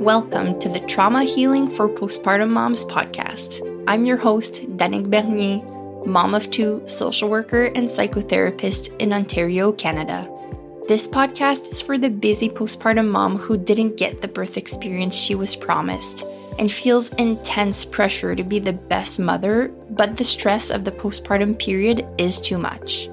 Welcome to the Trauma Healing for Postpartum Moms podcast. I'm your host, Danik Bernier, mom of two, social worker, and psychotherapist in Ontario, Canada. This podcast is for the busy postpartum mom who didn't get the birth experience she was promised and feels intense pressure to be the best mother, but the stress of the postpartum period is too much.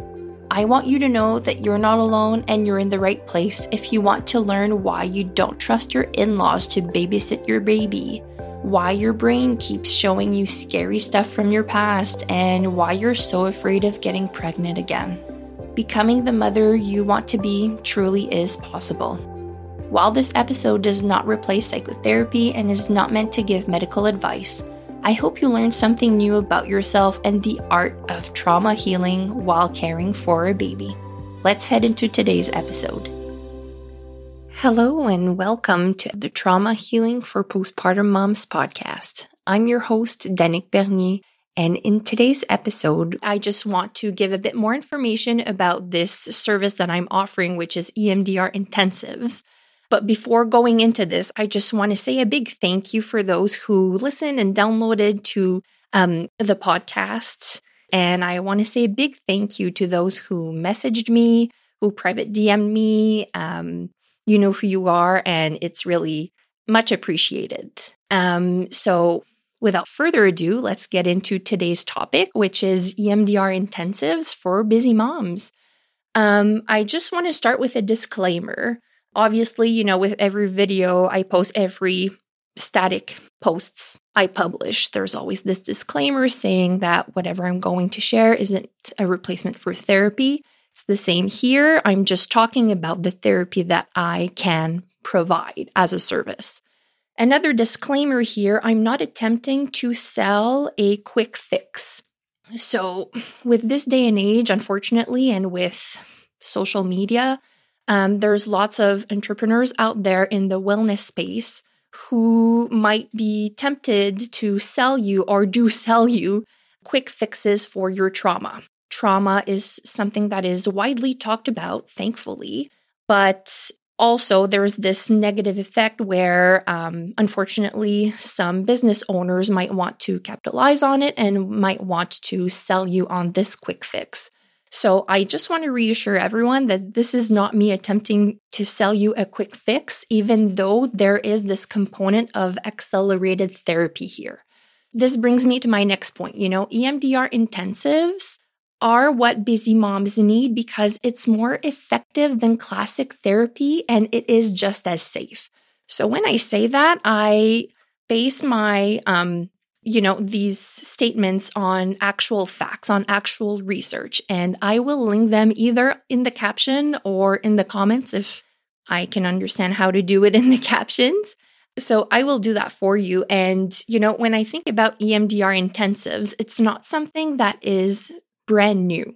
I want you to know that you're not alone and you're in the right place if you want to learn why you don't trust your in laws to babysit your baby, why your brain keeps showing you scary stuff from your past, and why you're so afraid of getting pregnant again. Becoming the mother you want to be truly is possible. While this episode does not replace psychotherapy and is not meant to give medical advice, I hope you learned something new about yourself and the art of trauma healing while caring for a baby. Let's head into today's episode. Hello, and welcome to the Trauma Healing for Postpartum Moms podcast. I'm your host, Danik Bernier, and in today's episode, I just want to give a bit more information about this service that I'm offering, which is EMDR intensives. But before going into this, I just want to say a big thank you for those who listened and downloaded to um, the podcasts. And I want to say a big thank you to those who messaged me, who private DM'd me. Um, you know who you are, and it's really much appreciated. Um, so, without further ado, let's get into today's topic, which is EMDR intensives for busy moms. Um, I just want to start with a disclaimer obviously, you know, with every video I post, every static posts I publish, there's always this disclaimer saying that whatever I'm going to share isn't a replacement for therapy. It's the same here. I'm just talking about the therapy that I can provide as a service. Another disclaimer here I'm not attempting to sell a quick fix. So, with this day and age, unfortunately, and with social media, um, there's lots of entrepreneurs out there in the wellness space who might be tempted to sell you or do sell you quick fixes for your trauma. Trauma is something that is widely talked about, thankfully, but also there's this negative effect where um, unfortunately some business owners might want to capitalize on it and might want to sell you on this quick fix so I just want to reassure everyone that this is not me attempting to sell you a quick fix, even though there is this component of accelerated therapy here. This brings me to my next point. You know, EMDR intensives are what busy moms need because it's more effective than classic therapy and it is just as safe. So when I say that, I base my um, you know, these statements on actual facts, on actual research. And I will link them either in the caption or in the comments if I can understand how to do it in the captions. So I will do that for you. And, you know, when I think about EMDR intensives, it's not something that is brand new.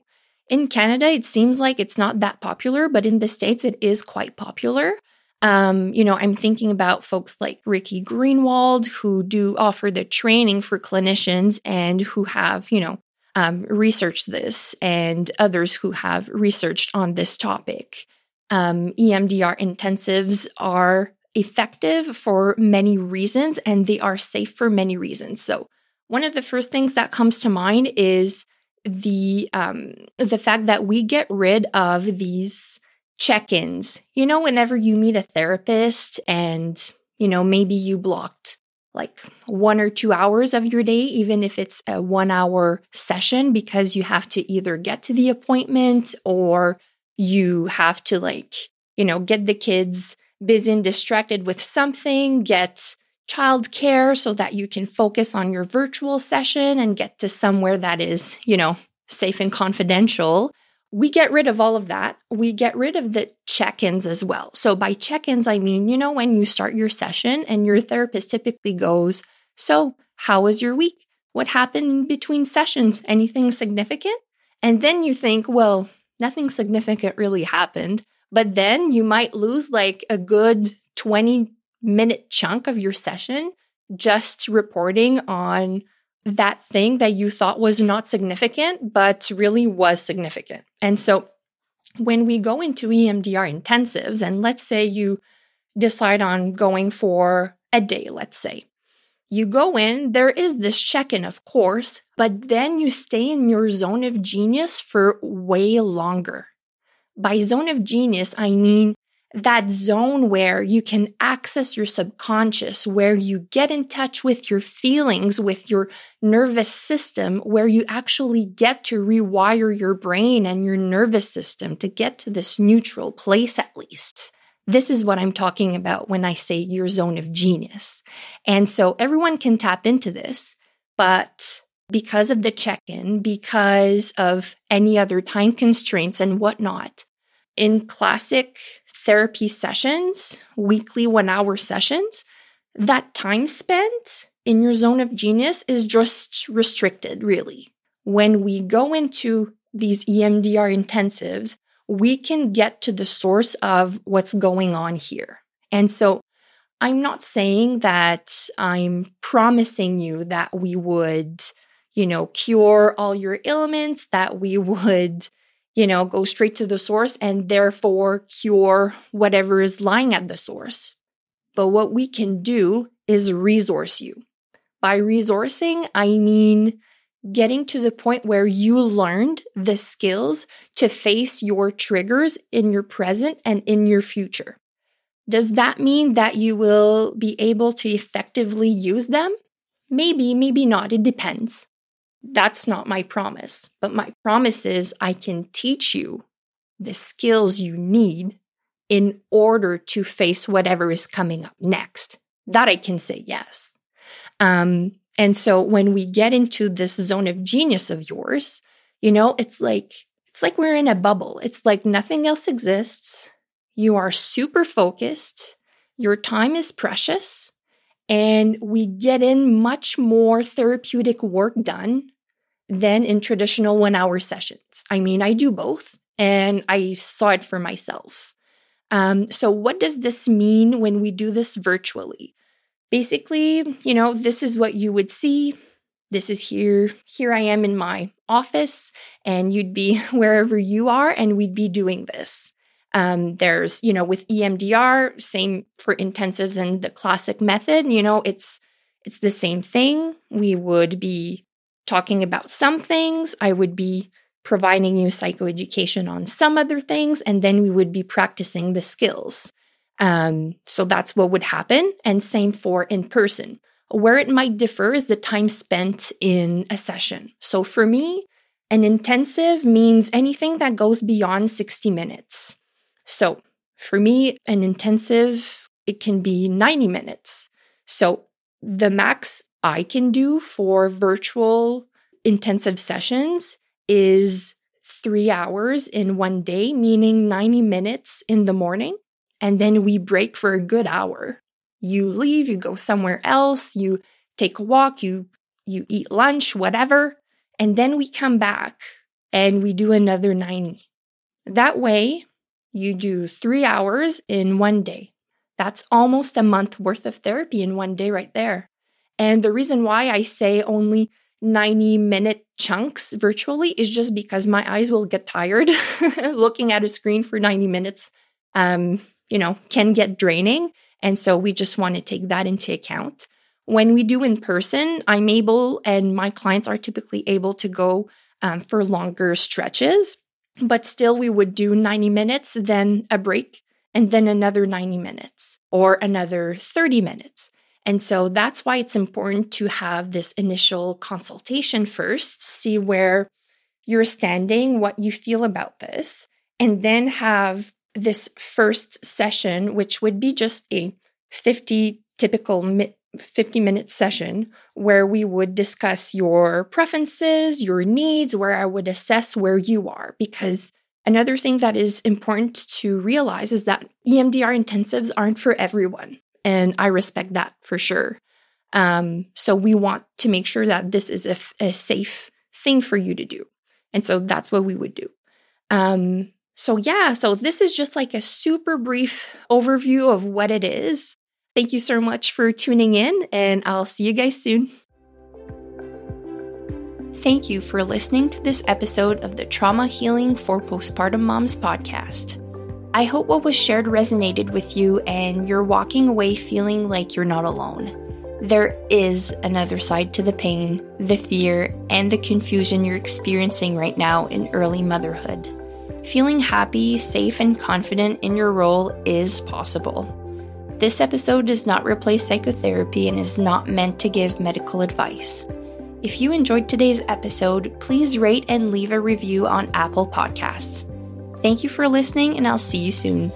In Canada, it seems like it's not that popular, but in the States, it is quite popular. Um, you know, I'm thinking about folks like Ricky Greenwald who do offer the training for clinicians and who have, you know, um, researched this, and others who have researched on this topic. Um, EMDR intensives are effective for many reasons and they are safe for many reasons. So, one of the first things that comes to mind is the um, the fact that we get rid of these check ins. You know, whenever you meet a therapist and, you know, maybe you blocked like one or two hours of your day, even if it's a one hour session, because you have to either get to the appointment or you have to, like, you know, get the kids busy and distracted with something, get childcare so that you can focus on your virtual session and get to somewhere that is, you know, safe and confidential we get rid of all of that. We get rid of the check ins as well. So, by check ins, I mean, you know, when you start your session and your therapist typically goes, So, how was your week? What happened in between sessions? Anything significant? And then you think, Well, nothing significant really happened. But then you might lose like a good 20 minute chunk of your session just reporting on that thing that you thought was not significant, but really was significant. And so when we go into EMDR intensives, and let's say you decide on going for a day, let's say. You go in, there is this check in, of course, but then you stay in your zone of genius for way longer. By zone of genius, I mean that zone where you can access your subconscious, where you get in touch with your feelings, with your nervous system, where you actually get to rewire your brain and your nervous system to get to this neutral place at least. This is what I'm talking about when I say your zone of genius. And so everyone can tap into this, but because of the check in, because of any other time constraints and whatnot, in classic therapy sessions, weekly one hour sessions, that time spent in your zone of genius is just restricted, really. When we go into these EMDR intensives, we can get to the source of what's going on here. And so I'm not saying that I'm promising you that we would, you know, cure all your ailments, that we would, you know, go straight to the source and therefore cure whatever is lying at the source. But what we can do is resource you. By resourcing, I mean getting to the point where you learned the skills to face your triggers in your present and in your future. Does that mean that you will be able to effectively use them? Maybe, maybe not. It depends. That's not my promise. But my promise is I can teach you the skills you need in order to face whatever is coming up next. That I can say yes. Um, and so when we get into this zone of genius of yours, you know, it's like it's like we're in a bubble. It's like nothing else exists. You are super focused. Your time is precious. And we get in much more therapeutic work done than in traditional one hour sessions. I mean, I do both and I saw it for myself. Um, so, what does this mean when we do this virtually? basically, you know, this is what you would see. This is here. Here I am in my office, and you'd be wherever you are, and we'd be doing this. Um, there's, you know, with EMDR, same for intensives and the classic method. You know, it's it's the same thing. We would be talking about some things. I would be providing you psychoeducation on some other things, and then we would be practicing the skills. Um, so that's what would happen. And same for in person. Where it might differ is the time spent in a session. So for me, an intensive means anything that goes beyond 60 minutes. So for me, an intensive, it can be 90 minutes. So the max I can do for virtual intensive sessions is three hours in one day, meaning 90 minutes in the morning and then we break for a good hour. You leave, you go somewhere else, you take a walk, you you eat lunch, whatever, and then we come back and we do another 90. That way, you do 3 hours in one day. That's almost a month worth of therapy in one day right there. And the reason why I say only 90 minute chunks virtually is just because my eyes will get tired looking at a screen for 90 minutes. Um, you know, can get draining. And so we just want to take that into account. When we do in person, I'm able, and my clients are typically able to go um, for longer stretches, but still we would do 90 minutes, then a break, and then another 90 minutes or another 30 minutes. And so that's why it's important to have this initial consultation first, see where you're standing, what you feel about this, and then have this first session, which would be just a 50 typical 50 minute session where we would discuss your preferences, your needs, where I would assess where you are. Because another thing that is important to realize is that EMDR intensives aren't for everyone. And I respect that for sure. Um, so we want to make sure that this is a, a safe thing for you to do. And so that's what we would do. Um, so, yeah, so this is just like a super brief overview of what it is. Thank you so much for tuning in, and I'll see you guys soon. Thank you for listening to this episode of the Trauma Healing for Postpartum Moms podcast. I hope what was shared resonated with you and you're walking away feeling like you're not alone. There is another side to the pain, the fear, and the confusion you're experiencing right now in early motherhood. Feeling happy, safe, and confident in your role is possible. This episode does not replace psychotherapy and is not meant to give medical advice. If you enjoyed today's episode, please rate and leave a review on Apple Podcasts. Thank you for listening, and I'll see you soon.